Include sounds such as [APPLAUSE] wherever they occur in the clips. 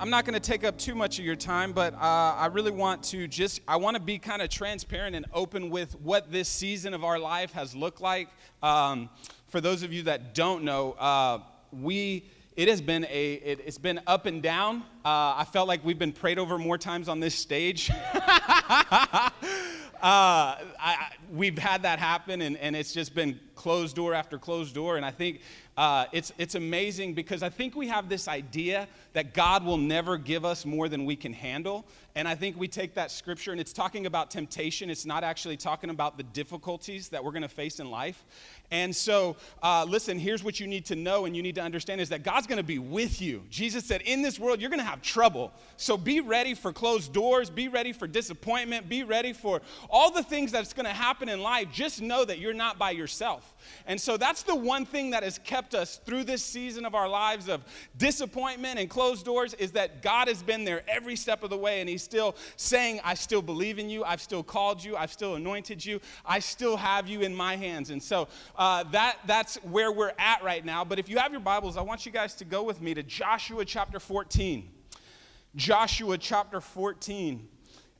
I'm not going to take up too much of your time, but uh, I really want to just, I want to be kind of transparent and open with what this season of our life has looked like. Um, for those of you that don't know, uh, we, it has been a, it, has been up and down. Uh, I felt like we've been prayed over more times on this stage. [LAUGHS] Uh, I, we've had that happen, and, and it's just been closed door after closed door. And I think uh, it's, it's amazing because I think we have this idea that God will never give us more than we can handle. And I think we take that scripture and it's talking about temptation. It's not actually talking about the difficulties that we're going to face in life. And so, uh, listen, here's what you need to know and you need to understand is that God's going to be with you. Jesus said, In this world, you're going to have trouble. So be ready for closed doors, be ready for disappointment, be ready for all the things that's going to happen in life. Just know that you're not by yourself. And so that's the one thing that has kept us through this season of our lives of disappointment and closed doors is that God has been there every step of the way and He's still saying, I still believe in you, I've still called you, I've still anointed you, I still have you in my hands. And so uh, that, that's where we're at right now. But if you have your Bibles, I want you guys to go with me to Joshua chapter 14. Joshua chapter 14.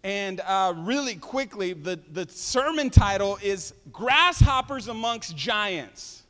And uh, really quickly, the, the sermon title is Grasshoppers Amongst Giants.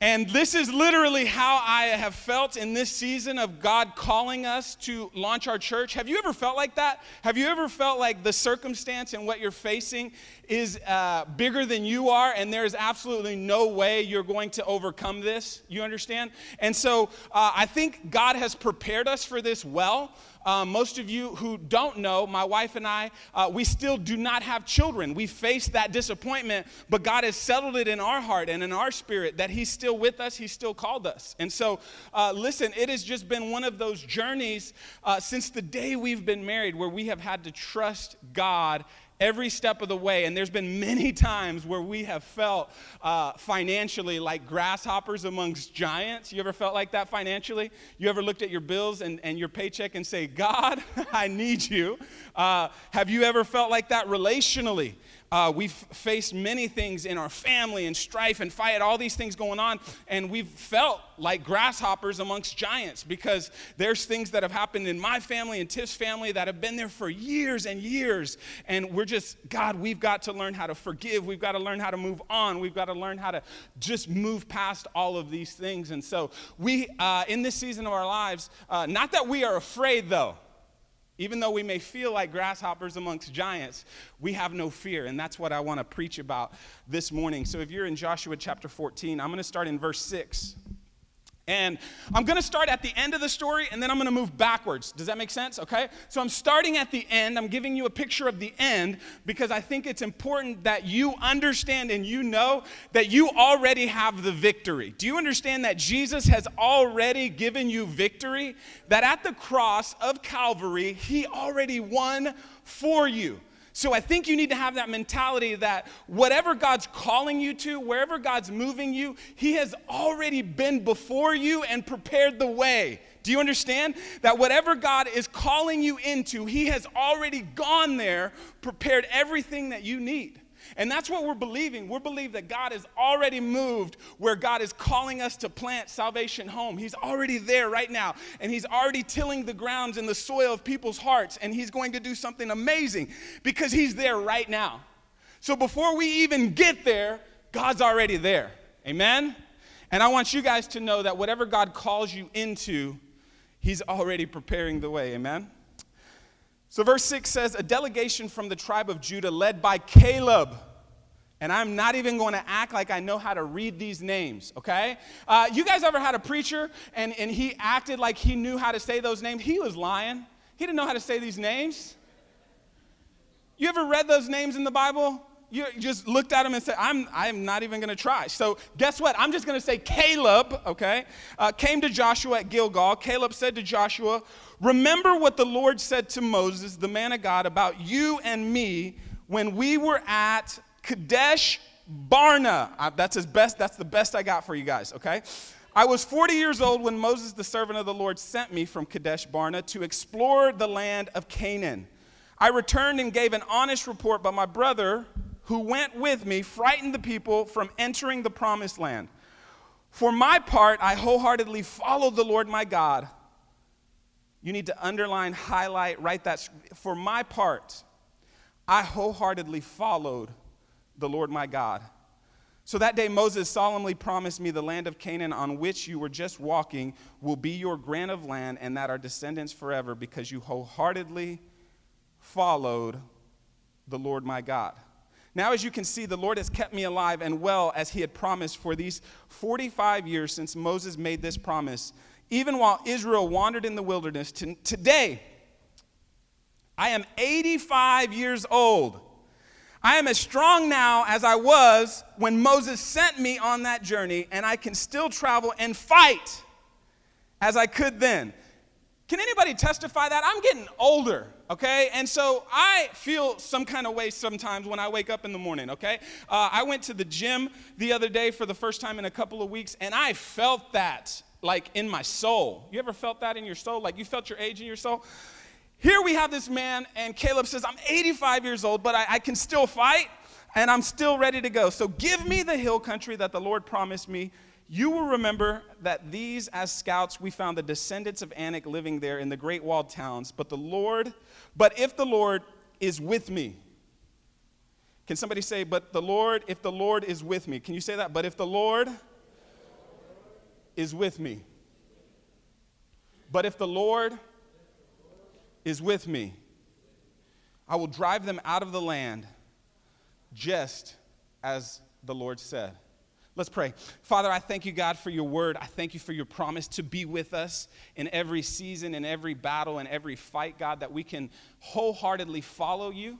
And this is literally how I have felt in this season of God calling us to launch our church. Have you ever felt like that? Have you ever felt like the circumstance and what you're facing is uh, bigger than you are, and there's absolutely no way you're going to overcome this? You understand? And so uh, I think God has prepared us for this well. Um, most of you who don't know, my wife and I, uh, we still do not have children. We face that disappointment, but God has settled it in our heart and in our spirit that He's still with us, He's still called us. And so, uh, listen, it has just been one of those journeys uh, since the day we've been married where we have had to trust God every step of the way. And there's been many [LAUGHS] times where we have felt uh, financially like grasshoppers amongst giants. You ever felt like that financially? You ever looked at your bills and, and your paycheck and say, God, [LAUGHS] I need you? Uh, have you ever felt like that relationally? Uh, we've faced many things in our family and strife and fight, all these things going on, and we've felt like grasshoppers amongst giants because there's things that have happened in my family and Tiff's family that have been there for years and years. And we're just, God, we've got to learn how to forgive. We've got to learn how to move on. We've got to learn how to just move past all of these things. And so, we, uh, in this season of our lives, uh, not that we are afraid though. Even though we may feel like grasshoppers amongst giants, we have no fear. And that's what I want to preach about this morning. So if you're in Joshua chapter 14, I'm going to start in verse 6. And I'm going to start at the end of the story and then I'm going to move backwards. Does that make sense? Okay? So I'm starting at the end. I'm giving you a picture of the end because I think it's important that you understand and you know that you already have the victory. Do you understand that Jesus has already given you victory? That at the cross of Calvary, he already won for you. So I think you need to have that mentality that whatever God's calling you to, wherever God's moving you, He has already been before you and prepared the way. Do you understand? That whatever God is calling you into, He has already gone there, prepared everything that you need. And that's what we're believing. We're believing that God has already moved where God is calling us to plant salvation home. He's already there right now. And He's already tilling the grounds and the soil of people's hearts. And He's going to do something amazing because He's there right now. So before we even get there, God's already there. Amen? And I want you guys to know that whatever God calls you into, He's already preparing the way. Amen? So, verse 6 says, A delegation from the tribe of Judah led by Caleb. And I'm not even going to act like I know how to read these names, okay? Uh, you guys ever had a preacher and, and he acted like he knew how to say those names? He was lying. He didn't know how to say these names. You ever read those names in the Bible? You just looked at him and said, I'm, I'm not even going to try. So, guess what? I'm just going to say Caleb, okay, uh, came to Joshua at Gilgal. Caleb said to Joshua, Remember what the Lord said to Moses, the man of God, about you and me when we were at Kadesh Barnea. Uh, that's his best, that's the best I got for you guys, okay? I was 40 years old when Moses, the servant of the Lord, sent me from Kadesh Barnea to explore the land of Canaan. I returned and gave an honest report, but my brother, who went with me, frightened the people from entering the promised land. For my part, I wholeheartedly followed the Lord my God You need to underline, highlight, write that. For my part, I wholeheartedly followed the Lord my God. So that day, Moses solemnly promised me the land of Canaan on which you were just walking will be your grant of land and that our descendants forever because you wholeheartedly followed the Lord my God. Now, as you can see, the Lord has kept me alive and well as he had promised for these 45 years since Moses made this promise. Even while Israel wandered in the wilderness, to, today, I am 85 years old. I am as strong now as I was when Moses sent me on that journey, and I can still travel and fight as I could then. Can anybody testify that? I'm getting older, okay? And so I feel some kind of way sometimes when I wake up in the morning, okay? Uh, I went to the gym the other day for the first time in a couple of weeks, and I felt that like in my soul. You ever felt that in your soul? Like you felt your age in your soul? Here we have this man, and Caleb says, I'm 85 years old, but I, I can still fight, and I'm still ready to go. So give me the hill country that the Lord promised me. You will remember that these, as scouts, we found the descendants of Anak living there in the great walled towns. But the Lord, but if the Lord is with me, can somebody say, but the Lord, if the Lord is with me? Can you say that? But if the Lord is with me. But if the Lord is with me. I will drive them out of the land just as the Lord said. Let's pray. Father, I thank you, God, for your word. I thank you for your promise to be with us in every season, in every battle, in every fight, God, that we can wholeheartedly follow you.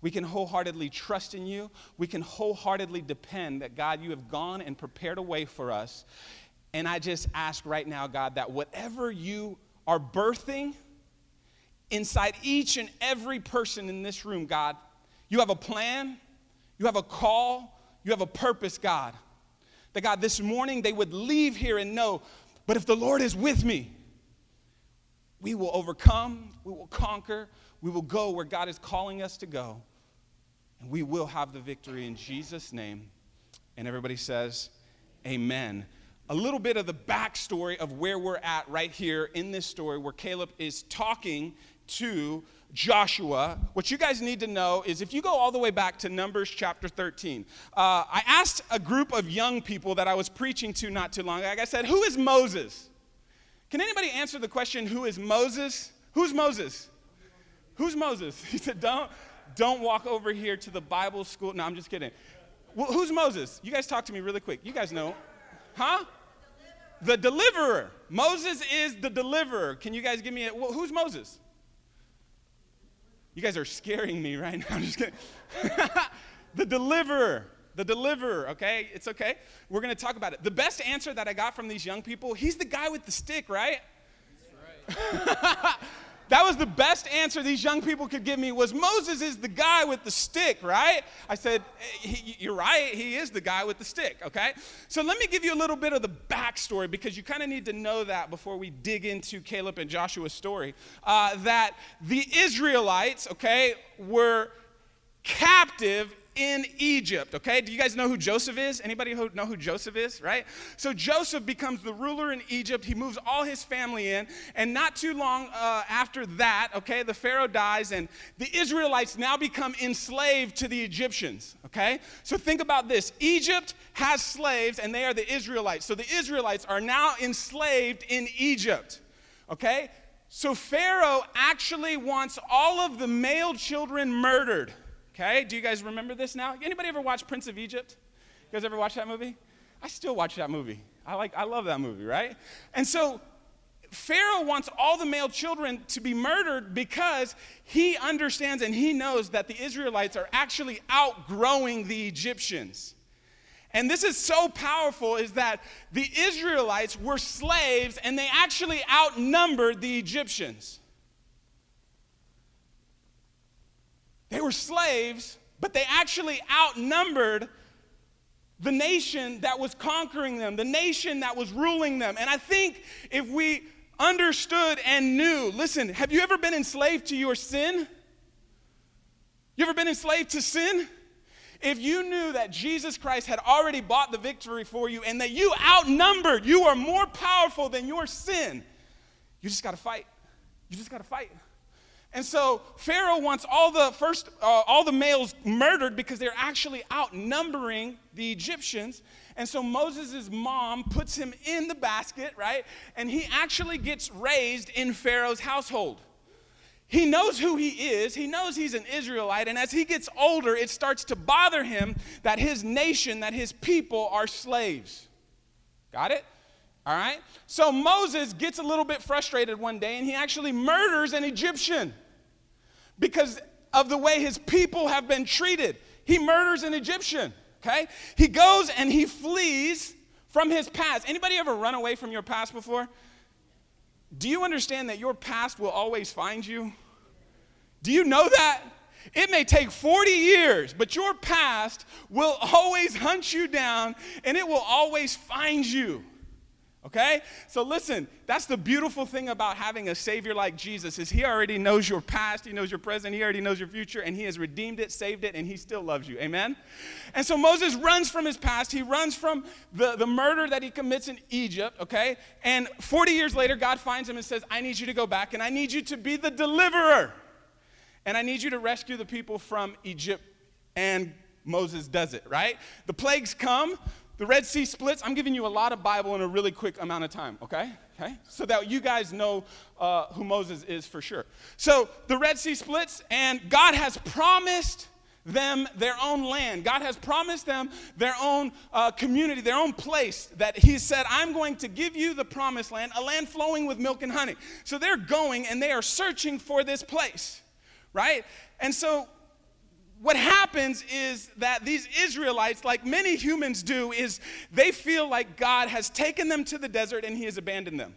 We can wholeheartedly trust in you. We can wholeheartedly depend that, God, you have gone and prepared a way for us. And I just ask right now, God, that whatever you are birthing, inside each and every person in this room, God. You have a plan, you have a call, you have a purpose, God. That God, this morning they would leave here and know, but if the Lord is with me, we will overcome, we will conquer, we will go where God is calling us to go, and we will have the victory in Jesus' name. And everybody says, Amen a little bit of the backstory of where we're at right here in this story where Caleb is talking to Joshua, what you guys need to know is if you go all the way back to Numbers chapter 13, uh, I asked a group of young people that I was preaching to not too long ago, I said, Who is Moses? Can anybody answer the question, Who is Moses? Who's Moses? Who's Moses? [LAUGHS] He said, Don't, don't walk over here to the Bible school. No, I'm just kidding. Well, who's Moses? You guys talk to me really quick. You guys know. Huh? The deliverer. Moses is the deliverer. Can you guys give me a. Well, who's Moses? You guys are scaring me right now. [LAUGHS] I'm just kidding. [LAUGHS] the deliverer. The deliverer, okay? It's okay. We're going to talk about it. The best answer that I got from these young people, he's the guy with the stick, right? That's right. [LAUGHS] That was the best answer these young people could give me was Moses is the guy with the stick, right? I said, you're right, he is the guy with the stick, okay? So let me give you a little bit of the backstory because you kind of need to know that before we dig into Caleb and Joshua's story. Uh, that the Israelites, okay, were captive in Egypt, okay? Do you guys know who Joseph is? Anybody know who Joseph is, right? So Joseph becomes the ruler in Egypt. He moves all his family in, and not too long uh, after that, okay, the Pharaoh dies, and the Israelites now become enslaved to the Egyptians, okay? So think about this Egypt has slaves, and they are the Israelites. So the Israelites are now enslaved in Egypt, okay? So Pharaoh actually wants all of the male children murdered. Okay, do you guys remember this now? Anybody ever watch Prince of Egypt? You guys ever watch that movie? I still watch that movie. I like I love that movie, right? And so Pharaoh wants all the male children to be murdered because he understands and he knows that the Israelites are actually outgrowing the Egyptians. And this is so powerful is that the Israelites were slaves and they actually outnumbered the Egyptians. They were slaves, but they actually outnumbered the nation that was conquering them, the nation that was ruling them. And I think if we understood and knew, listen, have you ever been enslaved to your sin? You ever been enslaved to sin? If you knew that Jesus Christ had already bought the victory for you and that you outnumbered, you are more powerful than your sin, you just got to fight. You just got to fight. And so Pharaoh wants all the first, uh, all the males murdered because they're actually outnumbering the Egyptians. And so Moses' mom puts him in the basket, right? And he actually gets raised in Pharaoh's household. He knows who he is. He knows he's an Israelite. And as he gets older, it starts to bother him that his nation, that his people are slaves. Got it? All right? So Moses gets a little bit frustrated one day and he actually murders an Egyptian because of the way his people have been treated. He murders an Egyptian, okay? He goes and he flees from his past. Anybody ever run away from your past before? Do you understand that your past will always find you? Do you know that? It may take 40 years, but your past will always hunt you down and it will always find you. Okay? So listen, that's the beautiful thing about having a savior like Jesus is he already knows your past, he knows your present, he already knows your future and he has redeemed it, saved it and he still loves you. Amen. And so Moses runs from his past. He runs from the, the murder that he commits in Egypt, okay? And 40 years later God finds him and says, "I need you to go back and I need you to be the deliverer. And I need you to rescue the people from Egypt." And Moses does it, right? The plagues come, the Red Sea splits. I'm giving you a lot of Bible in a really quick amount of time, okay? Okay? So that you guys know uh, who Moses is for sure. So the Red Sea splits, and God has promised them their own land. God has promised them their own uh, community, their own place that He said, I'm going to give you the promised land, a land flowing with milk and honey. So they're going and they are searching for this place, right? And so what happens is that these Israelites, like many humans do, is they feel like God has taken them to the desert and he has abandoned them.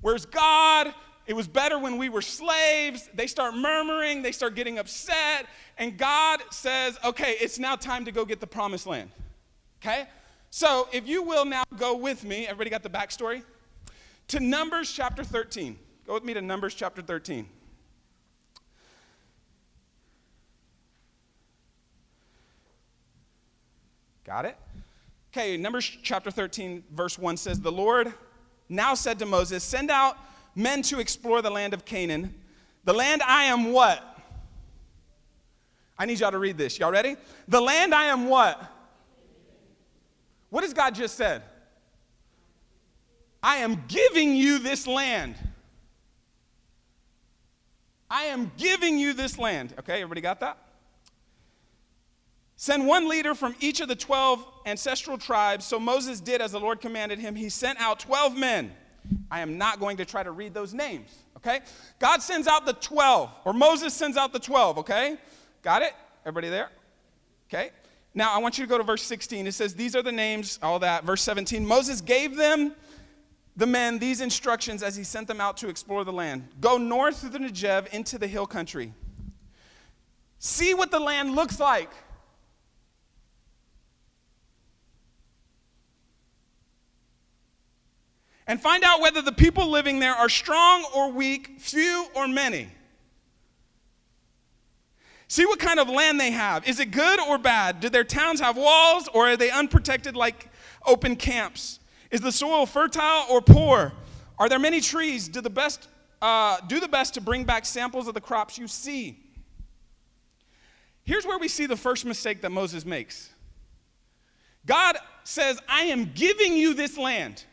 Whereas God, it was better when we were slaves. They start murmuring, they start getting upset, and God says, okay, it's now time to go get the promised land. Okay? So if you will now go with me, everybody got the backstory? To Numbers chapter 13. Go with me to Numbers chapter 13. Got it? Okay, Numbers chapter 13, verse 1 says, The Lord now said to Moses, Send out men to explore the land of Canaan. The land I am what? I need y'all to read this. Y'all ready? The land I am what? What has God just said? I am giving you this land. I am giving you this land. Okay, everybody got that? Send one leader from each of the 12 ancestral tribes. So Moses did as the Lord commanded him. He sent out 12 men. I am not going to try to read those names, okay? God sends out the 12, or Moses sends out the 12, okay? Got it? Everybody there? Okay. Now I want you to go to verse 16. It says, These are the names, all that. Verse 17 Moses gave them, the men, these instructions as he sent them out to explore the land Go north through the Negev into the hill country. See what the land looks like. And find out whether the people living there are strong or weak, few or many. See what kind of land they have. Is it good or bad? Do their towns have walls or are they unprotected like open camps? Is the soil fertile or poor? Are there many trees? Do the best, uh, do the best to bring back samples of the crops you see. Here's where we see the first mistake that Moses makes God says, I am giving you this land.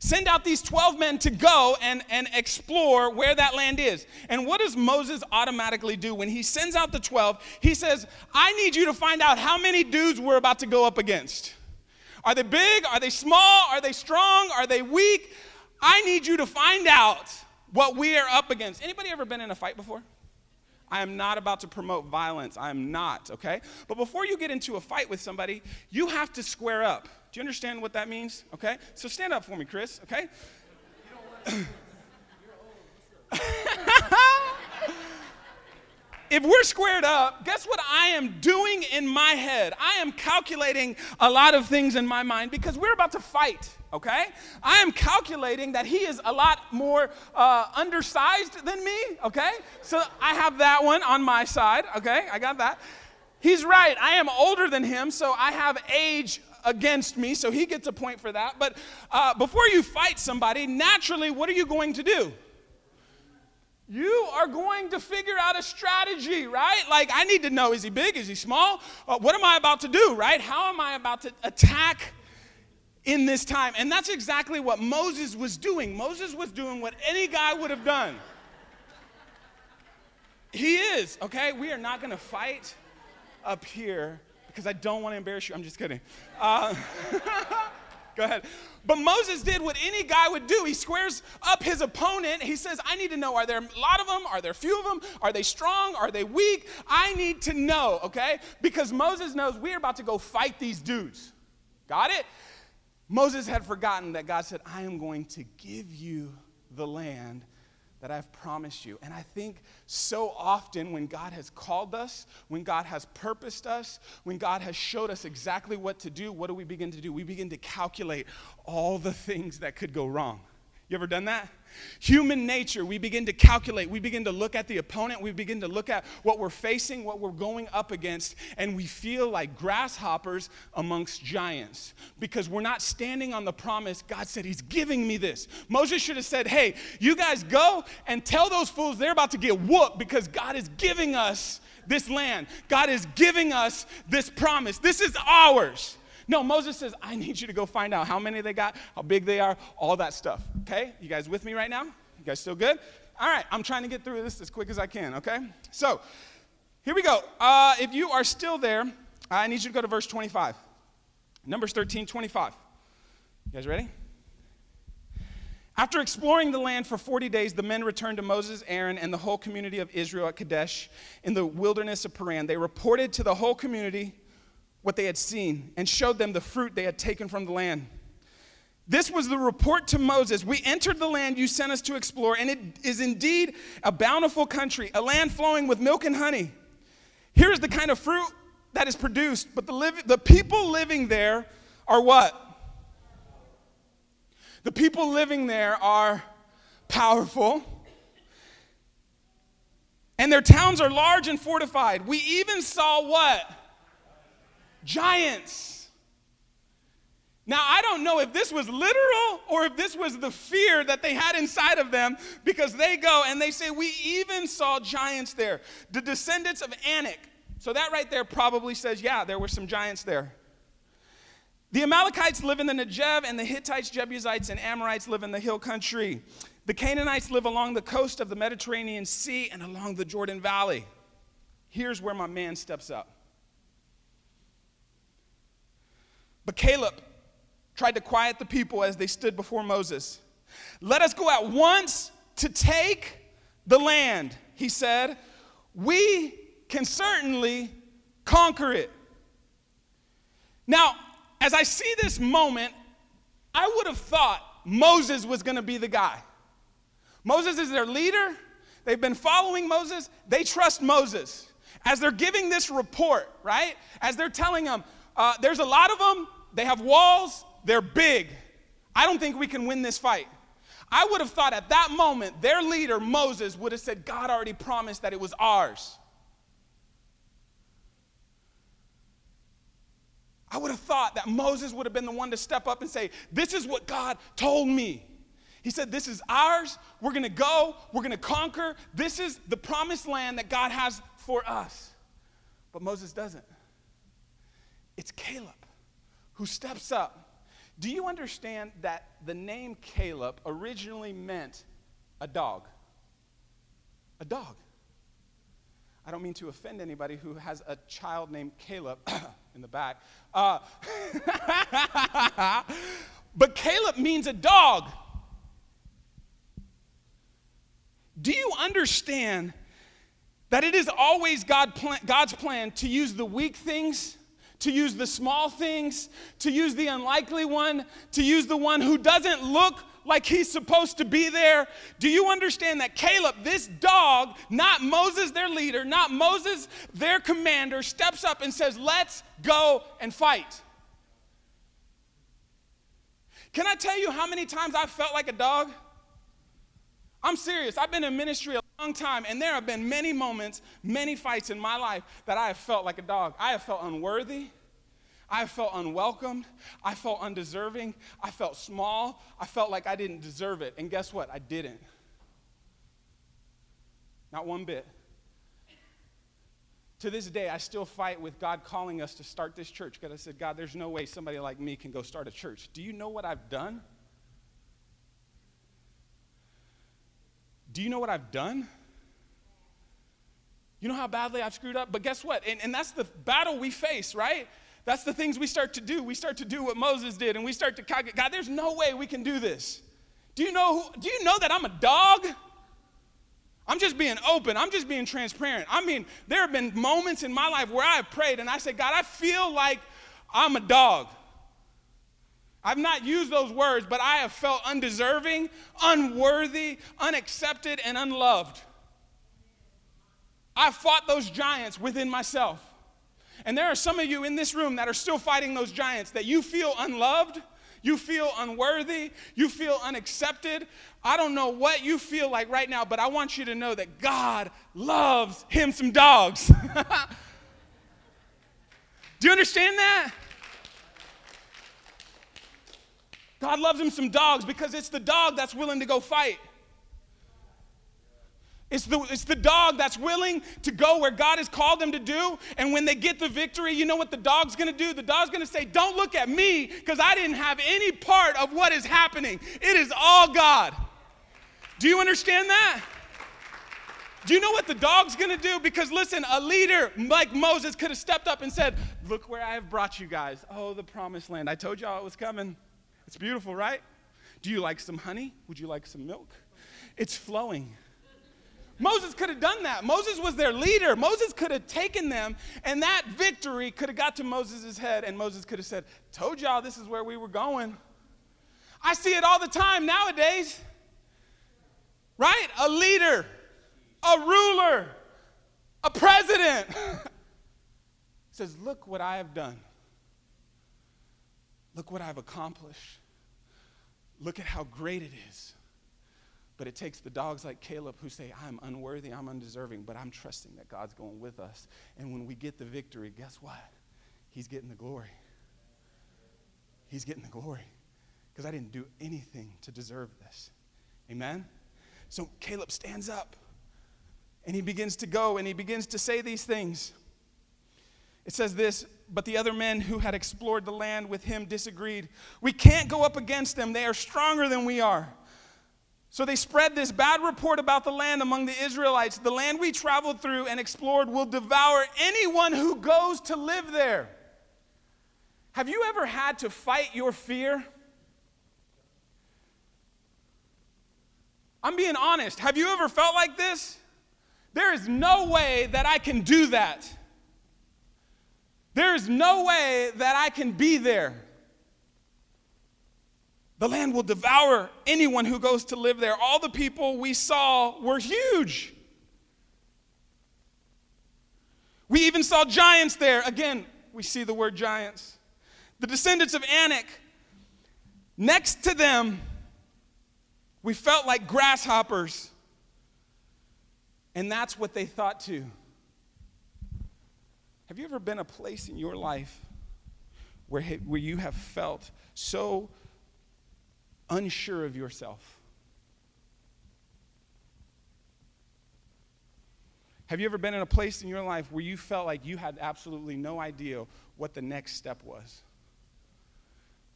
Send out these 12 men to go and, and explore where that land is. And what does Moses automatically do? When he sends out the 12, he says, I need you to find out how many dudes we're about to go up against. Are they big? Are they small? Are they strong? Are they weak? I need you to find out what we are up against. Anybody ever been in a fight before? I am not about to promote violence. I am not, okay? But before you get into a fight with somebody, you have to square up. Do you understand what that means? Okay? So stand up for me, Chris, okay? [LAUGHS] if we're squared up, guess what I am doing in my head? I am calculating a lot of things in my mind because we're about to fight, okay? I am calculating that he is a lot more uh, undersized than me, okay? So I have that one on my side, okay? I got that. He's right. I am older than him, so I have age against me, so he gets a point for that. But uh, before you fight somebody, naturally, what are you going to do? you are going to figure out a strategy, right? Like, I need to know is he big? Is he small? Uh, what am I about to do, right? How am I about to attack in this time? And that's exactly what Moses was doing. Moses was doing what any guy would have done. He is, okay? We are not going to fight up here because I don't want to embarrass you. I'm just kidding. Uh, [LAUGHS] go ahead. But Moses did what any guy would do. He squares up his opponent. He says, I need to know are there a lot of them? Are there few of them? Are they strong? Are they weak? I need to know, okay? Because Moses knows we're about to go fight these dudes. Got it? Moses had forgotten that God said, I am going to give you the land that I've promised you. And I think so often when God has called us, when God has purposed us, when God has showed us exactly what to do, what do we begin to do? We begin to calculate all the things that could go wrong. You ever done that? Human nature, we begin to calculate, we begin to look at the opponent, we begin to look at what we're facing, what we're going up against, and we feel like grasshoppers amongst giants because we're not standing on the promise God said, He's giving me this. Moses should have said, Hey, you guys go and tell those fools they're about to get whooped because God is giving us this land. God is giving us this promise. This is ours. No, Moses says, I need you to go find out how many they got, how big they are, all that stuff. Okay? You guys with me right now? You guys still good? All right, I'm trying to get through this as quick as I can, okay? So, here we go. Uh, if you are still there, I need you to go to verse 25. Numbers 13, 25. You guys ready? After exploring the land for 40 days, the men returned to Moses, Aaron, and the whole community of Israel at Kadesh in the wilderness of Paran. They reported to the whole community what they had seen and showed them the fruit they had taken from the land. This was the report to Moses. We entered the land you sent us to explore, and it is indeed a bountiful country, a land flowing with milk and honey. Here is the kind of fruit that is produced, but the, the people living there are what? The people living there are powerful. And their towns are large and fortified. We even saw what? Giants. Now, I don't know if this was literal or if this was the fear that they had inside of them because they go and they say, We even saw giants there. The descendants of Anak. So, that right there probably says, Yeah, there were some giants there. The Amalekites live in the Negev, and the Hittites, Jebusites, and Amorites live in the hill country. The Canaanites live along the coast of the Mediterranean Sea and along the Jordan Valley. Here's where my man steps up. But Caleb tried to quiet the people as they stood before Moses. Let us go at once to take the land, he said. We can certainly conquer it. Now, as I see this moment, I would have thought Moses was going to be the guy. Moses is their leader. They've been following Moses. They trust Moses. As they're giving this report, right? As they're telling them, uh, there's a lot of them, they have walls, they're big. I don't think we can win this fight. I would have thought at that moment, their leader, Moses, would have said, God already promised that it was ours. I would have thought that Moses would have been the one to step up and say, This is what God told me. He said, This is ours. We're going to go. We're going to conquer. This is the promised land that God has for us. But Moses doesn't. It's Caleb who steps up. Do you understand that the name Caleb originally meant a dog? A dog. I don't mean to offend anybody who has a child named Caleb [COUGHS] in the back. Uh, [LAUGHS] but Caleb means a dog. Do you understand that it is always God plan, God's plan to use the weak things to use the small things, to use the unlikely one, to use the one who doesn't look like he's supposed to be there. Do you understand that Caleb, this dog, not Moses, their leader, not Moses, their commander, steps up and says, Let's go and fight? Can I tell you how many times I felt like a dog? I'm serious. I've been in ministry a long time, and there have been many moments, many fights in my life that I have felt like a dog. I have felt unworthy. I have felt unwelcomed. I felt undeserving. I felt small. I felt like I didn't deserve it. And guess what? I didn't. Not one bit. To this day, I still fight with God calling us to start this church because I said, God, there's no way somebody like me can go start a church. Do you know what I've done? Do you know what I've done? You know how badly I've screwed up? But guess what? And, and that's the battle we face, right? That's the things we start to do. We start to do what Moses did, and we start to calculate God, there's no way we can do this. Do you know, who, do you know that I'm a dog? I'm just being open. I'm just being transparent. I mean, there have been moments in my life where I have prayed and I said, God, I feel like I'm a dog. I've not used those words, but I have felt undeserving, unworthy, unaccepted, and unloved. I fought those giants within myself. And there are some of you in this room that are still fighting those giants that you feel unloved, you feel unworthy, you feel unaccepted. I don't know what you feel like right now, but I want you to know that God loves him some dogs. [LAUGHS] Do you understand that? God loves him some dogs because it's the dog that's willing to go fight. It's the, it's the dog that's willing to go where God has called them to do. And when they get the victory, you know what the dog's gonna do? The dog's gonna say, Don't look at me because I didn't have any part of what is happening. It is all God. Do you understand that? Do you know what the dog's gonna do? Because listen, a leader like Moses could have stepped up and said, Look where I have brought you guys. Oh, the promised land. I told y'all it was coming. It's beautiful, right? Do you like some honey? Would you like some milk? It's flowing. Moses could have done that. Moses was their leader. Moses could have taken them, and that victory could have got to Moses' head, and Moses could have said, Told y'all this is where we were going. I see it all the time nowadays. Right? A leader, a ruler, a president [LAUGHS] says, Look what I have done. Look what I've accomplished. Look at how great it is. But it takes the dogs like Caleb who say, I'm unworthy, I'm undeserving, but I'm trusting that God's going with us. And when we get the victory, guess what? He's getting the glory. He's getting the glory because I didn't do anything to deserve this. Amen? So Caleb stands up and he begins to go and he begins to say these things. It says this, but the other men who had explored the land with him disagreed. We can't go up against them, they are stronger than we are. So they spread this bad report about the land among the Israelites. The land we traveled through and explored will devour anyone who goes to live there. Have you ever had to fight your fear? I'm being honest. Have you ever felt like this? There is no way that I can do that. There is no way that I can be there. The land will devour anyone who goes to live there. All the people we saw were huge. We even saw giants there. Again, we see the word giants. The descendants of Anak, next to them, we felt like grasshoppers. And that's what they thought too. Have you ever been a place in your life where, where you have felt so unsure of yourself? Have you ever been in a place in your life where you felt like you had absolutely no idea what the next step was?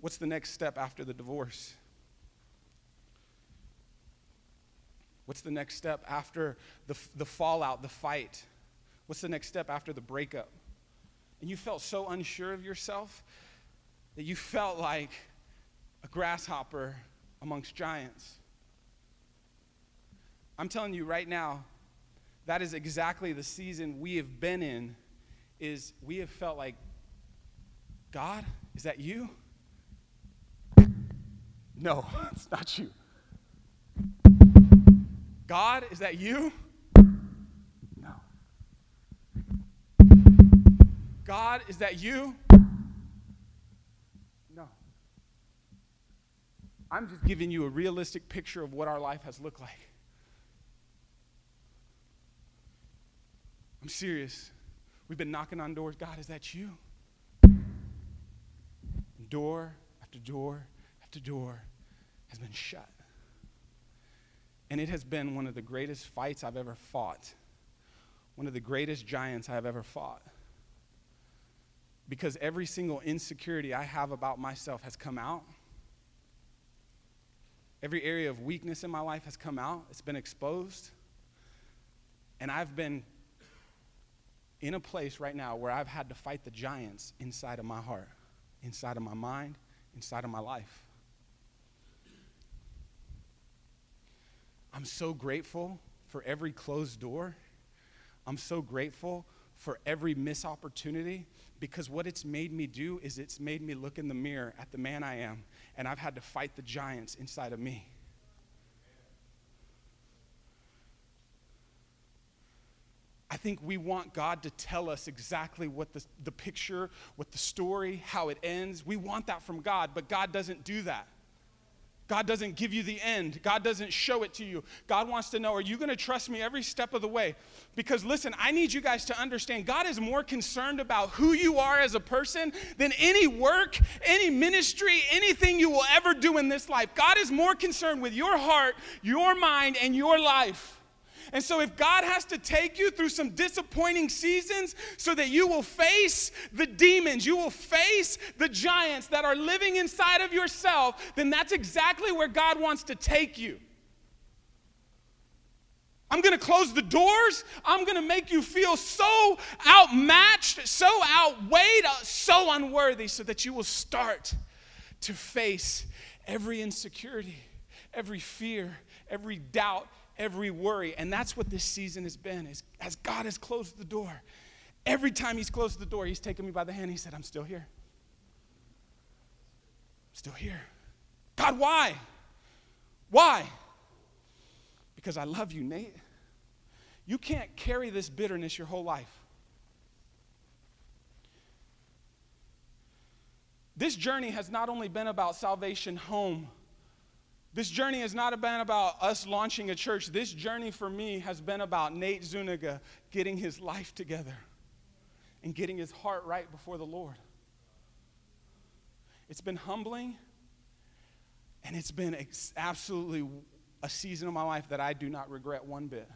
What's the next step after the divorce? What's the next step after the, the fallout, the fight? What's the next step after the breakup? And you felt so unsure of yourself that you felt like a grasshopper amongst giants. I'm telling you right now, that is exactly the season we have been in is we have felt like God, is that you? No, [LAUGHS] it's not you. God, is that you? God, is that you? No. I'm just giving you a realistic picture of what our life has looked like. I'm serious. We've been knocking on doors. God, is that you? door after door after door has been shut. And it has been one of the greatest fights I've ever fought, one of the greatest giants I've ever fought. Because every single insecurity I have about myself has come out. Every area of weakness in my life has come out, it's been exposed. And I've been in a place right now where I've had to fight the giants inside of my heart, inside of my mind, inside of my life. I'm so grateful for every closed door. I'm so grateful for every missed opportunity because what it's made me do is it's made me look in the mirror at the man I am, and I've had to fight the giants inside of me. I think we want God to tell us exactly what the, the picture, what the story, how it ends. We want that from God, but God doesn't do that. God doesn't give you the end. God doesn't show it to you. God wants to know, are you going to trust me every step of the way? Because listen, I need you guys to understand God is more concerned about who you are as a person than any work, any ministry, anything you will ever do in this life. God is more concerned with your heart, your mind, and your life. And so, if God has to take you through some disappointing seasons so that you will face the demons, you will face the giants that are living inside of yourself, then that's exactly where God wants to take you. I'm going to close the doors. I'm going to make you feel so outmatched, so outweighed, uh, so unworthy, so that you will start to face every insecurity, every fear, every doubt, every worry. And that's what this season has been, is as God has closed the door. Every time he's closed the door, he's taken me by the hand. He said, I'm still here. I'm still here. God, why? Why? Because I love you, Nate. You can't carry this bitterness your whole life. This journey has not only been about salvation home this journey has not been about us launching a church. This journey for me has been about Nate Zuniga getting his life together and getting his heart right before the Lord. It's been humbling, and it's been ex- absolutely a season of my life that I do not regret one bit.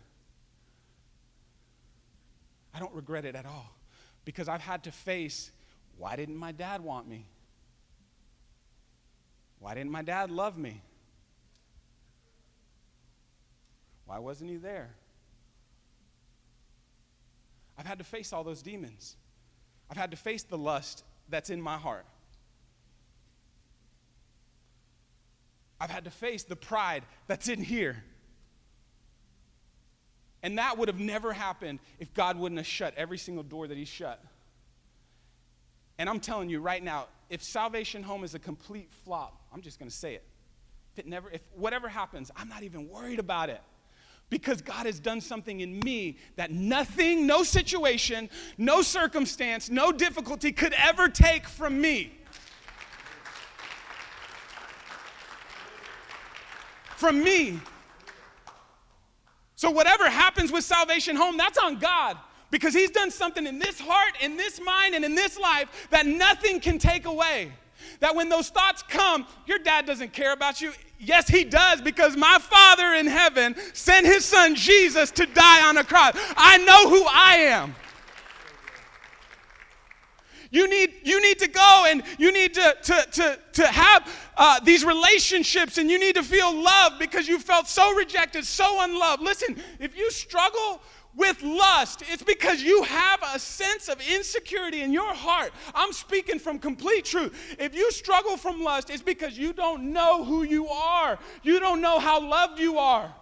I don't regret it at all because I've had to face why didn't my dad want me? Why didn't my dad love me? Why wasn't he there? I've had to face all those demons. I've had to face the lust that's in my heart. I've had to face the pride that's in here. And that would have never happened if God wouldn't have shut every single door that He shut. And I'm telling you right now, if Salvation Home is a complete flop, I'm just going to say it. If it never, if whatever happens, I'm not even worried about it because God has done something in me that nothing, no situation, no circumstance, no difficulty could ever take from me. From me. So, whatever happens with Salvation Home, that's on God because He's done something in this heart, in this mind, and in this life that nothing can take away. That when those thoughts come, your dad doesn't care about you. Yes, he does, because my Father in heaven sent his son Jesus to die on a cross. I know who I am. You need, you need to go and you need to, to, to, to have uh, these relationships and you need to feel loved because you felt so rejected, so unloved. Listen, if you struggle with lust, it's because you have a sense of insecurity in your heart. I'm speaking from complete truth. If you struggle from lust, it's because you don't know who you are, you don't know how loved you are.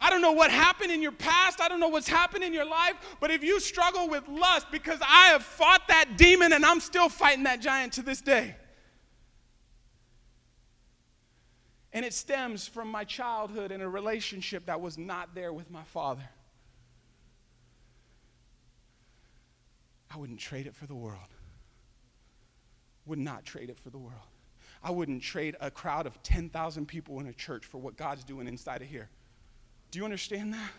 I don't know what happened in your past. I don't know what's happened in your life. But if you struggle with lust, because I have fought that demon and I'm still fighting that giant to this day. And it stems from my childhood and a relationship that was not there with my father. I wouldn't trade it for the world. Would not trade it for the world. I wouldn't trade a crowd of 10,000 people in a church for what God's doing inside of here. Do you understand that?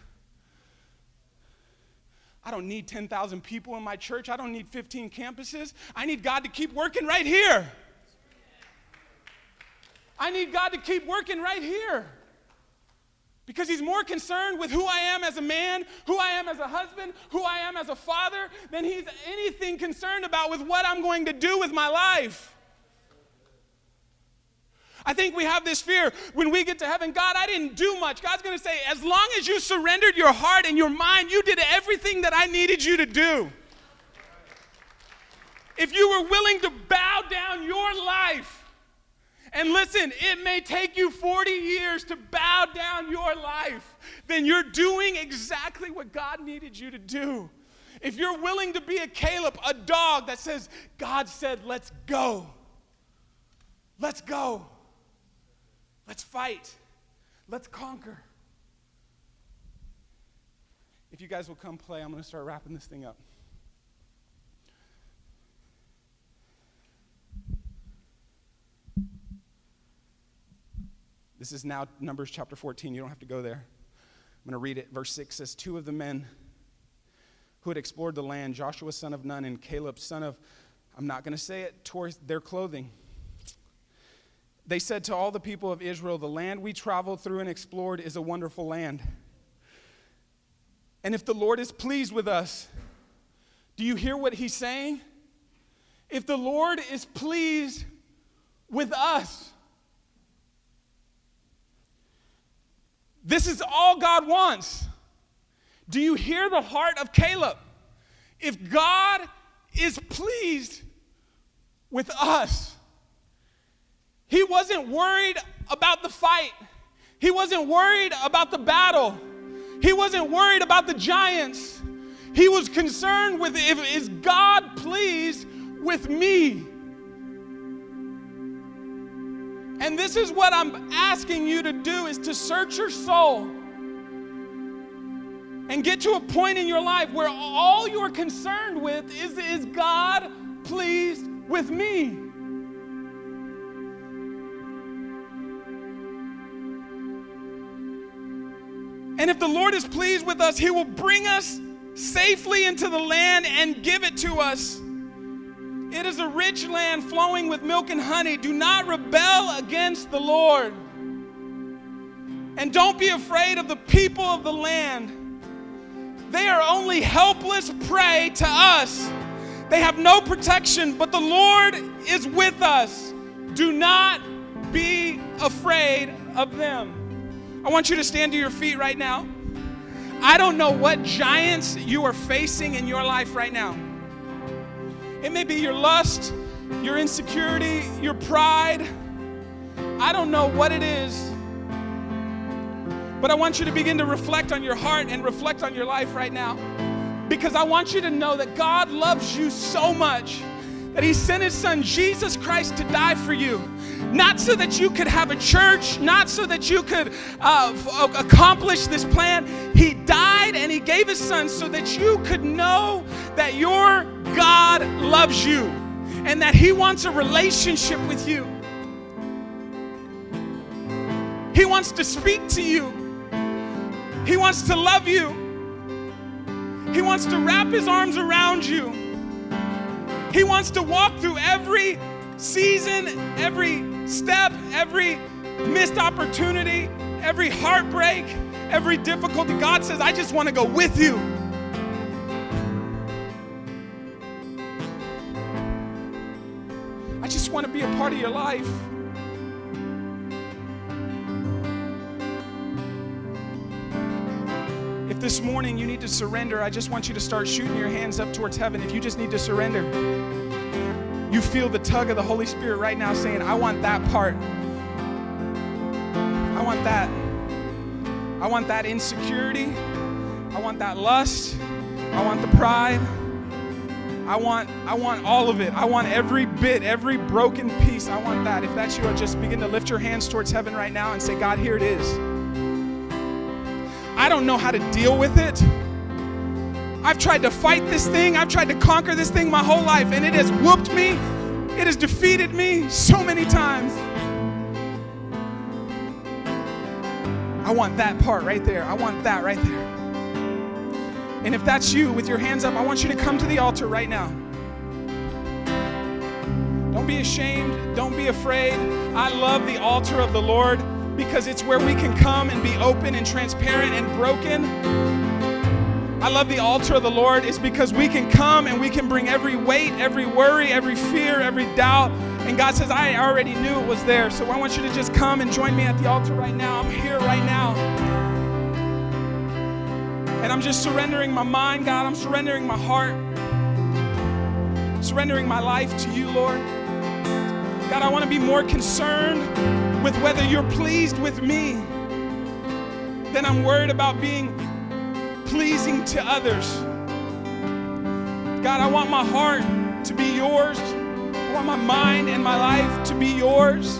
I don't need 10,000 people in my church. I don't need 15 campuses. I need God to keep working right here. I need God to keep working right here. Because he's more concerned with who I am as a man, who I am as a husband, who I am as a father, than he's anything concerned about with what I'm going to do with my life. I think we have this fear when we get to heaven God, I didn't do much. God's going to say, as long as you surrendered your heart and your mind, you did everything that I needed you to do. If you were willing to bow down your life, and listen, it may take you 40 years to bow down your life, then you're doing exactly what God needed you to do. If you're willing to be a Caleb, a dog that says, God said, let's go. Let's go. Let's fight. Let's conquer. If you guys will come play, I'm going to start wrapping this thing up. This is now Numbers chapter 14. You don't have to go there. I'm going to read it. Verse 6 says, Two of the men who had explored the land, Joshua son of Nun and Caleb son of, I'm not going to say it, tore their clothing. They said to all the people of Israel, The land we traveled through and explored is a wonderful land. And if the Lord is pleased with us, do you hear what he's saying? If the Lord is pleased with us, This is all God wants. Do you hear the heart of Caleb? If God is pleased with us, he wasn't worried about the fight. He wasn't worried about the battle. He wasn't worried about the giants. He was concerned with if is God pleased with me? And this is what I'm asking you to do is to search your soul and get to a point in your life where all you're concerned with is is God pleased with me? And if the Lord is pleased with us, He will bring us safely into the land and give it to us. It is a rich land flowing with milk and honey. Do not rebel against the Lord. And don't be afraid of the people of the land. They are only helpless prey to us. They have no protection, but the Lord is with us. Do not be afraid of them. I want you to stand to your feet right now. I don't know what giants you are facing in your life right now. It may be your lust, your insecurity, your pride. I don't know what it is. But I want you to begin to reflect on your heart and reflect on your life right now. Because I want you to know that God loves you so much that He sent His Son, Jesus Christ, to die for you. Not so that you could have a church, not so that you could uh, f- accomplish this plan. He died and He gave His Son so that you could know that your God loves you and that He wants a relationship with you. He wants to speak to you, He wants to love you, He wants to wrap His arms around you. He wants to walk through every season, every step, every missed opportunity, every heartbreak, every difficulty. God says, I just want to go with you. I just want to be a part of your life. If this morning you need to surrender, I just want you to start shooting your hands up towards heaven. If you just need to surrender, you feel the tug of the Holy Spirit right now saying, I want that part. I want that. I want that insecurity. I want that lust. I want the pride. I want, I want all of it. I want every bit, every broken piece. I want that. If that's you, I'll just begin to lift your hands towards heaven right now and say, God, here it is. I don't know how to deal with it. I've tried to fight this thing, I've tried to conquer this thing my whole life, and it has whooped me. It has defeated me so many times. I want that part right there. I want that right there. And if that's you with your hands up, I want you to come to the altar right now. Don't be ashamed. Don't be afraid. I love the altar of the Lord because it's where we can come and be open and transparent and broken. I love the altar of the Lord is because we can come and we can bring every weight, every worry, every fear, every doubt. And God says, I already knew it was there. So I want you to just come and join me at the altar right now. I'm here right now. And I'm just surrendering my mind, God. I'm surrendering my heart, surrendering my life to you, Lord. God, I want to be more concerned with whether you're pleased with me than I'm worried about being pleasing to others. God, I want my heart to be yours. I want my mind and my life to be yours.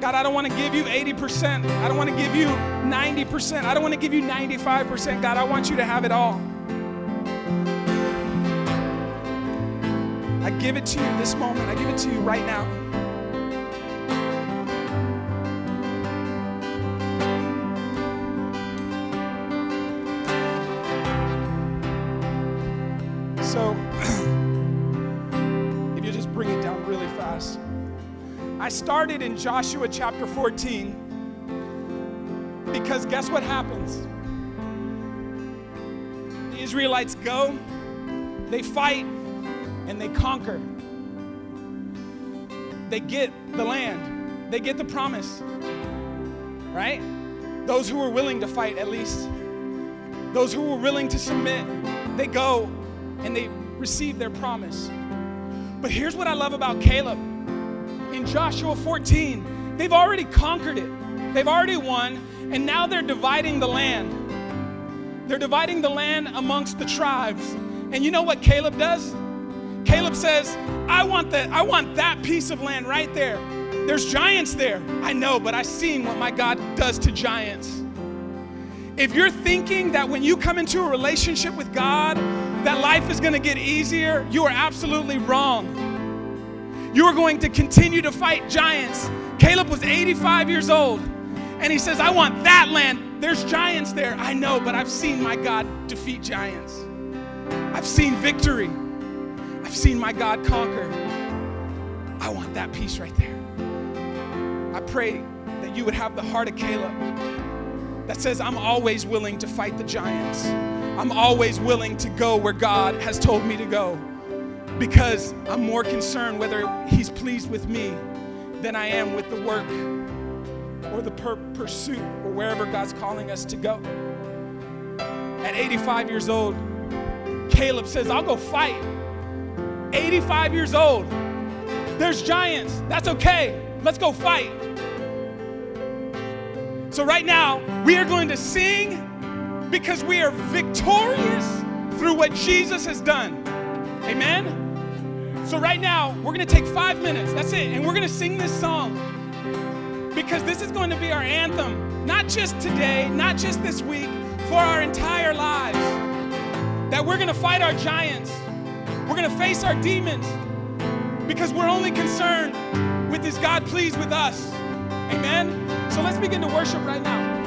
God, I don't want to give you 80%. I don't want to give you 90%. I don't want to give you 95%. God, I want you to have it all. I give it to you this moment. I give it to you right now. I started in Joshua chapter 14 because guess what happens? The Israelites go, they fight, and they conquer. They get the land, they get the promise, right? Those who were willing to fight, at least. Those who were willing to submit, they go and they receive their promise. But here's what I love about Caleb. In Joshua 14, they've already conquered it, they've already won, and now they're dividing the land. They're dividing the land amongst the tribes. And you know what Caleb does? Caleb says, I want that, I want that piece of land right there. There's giants there. I know, but I've seen what my God does to giants. If you're thinking that when you come into a relationship with God, that life is going to get easier, you are absolutely wrong. You are going to continue to fight giants. Caleb was 85 years old, and he says, I want that land. There's giants there. I know, but I've seen my God defeat giants. I've seen victory. I've seen my God conquer. I want that piece right there. I pray that you would have the heart of Caleb that says, I'm always willing to fight the giants. I'm always willing to go where God has told me to go because I'm more concerned whether He's pleased with me than I am with the work or the per- pursuit or wherever God's calling us to go. At 85 years old, Caleb says, I'll go fight. 85 years old. There's giants. That's okay. Let's go fight. So, right now, we are going to sing because we are victorious through what Jesus has done. Amen? So, right now, we're going to take five minutes. That's it. And we're going to sing this song because this is going to be our anthem, not just today, not just this week, for our entire lives. That we're going to fight our giants, we're going to face our demons because we're only concerned with is God pleased with us? Amen? So let's begin to worship right now.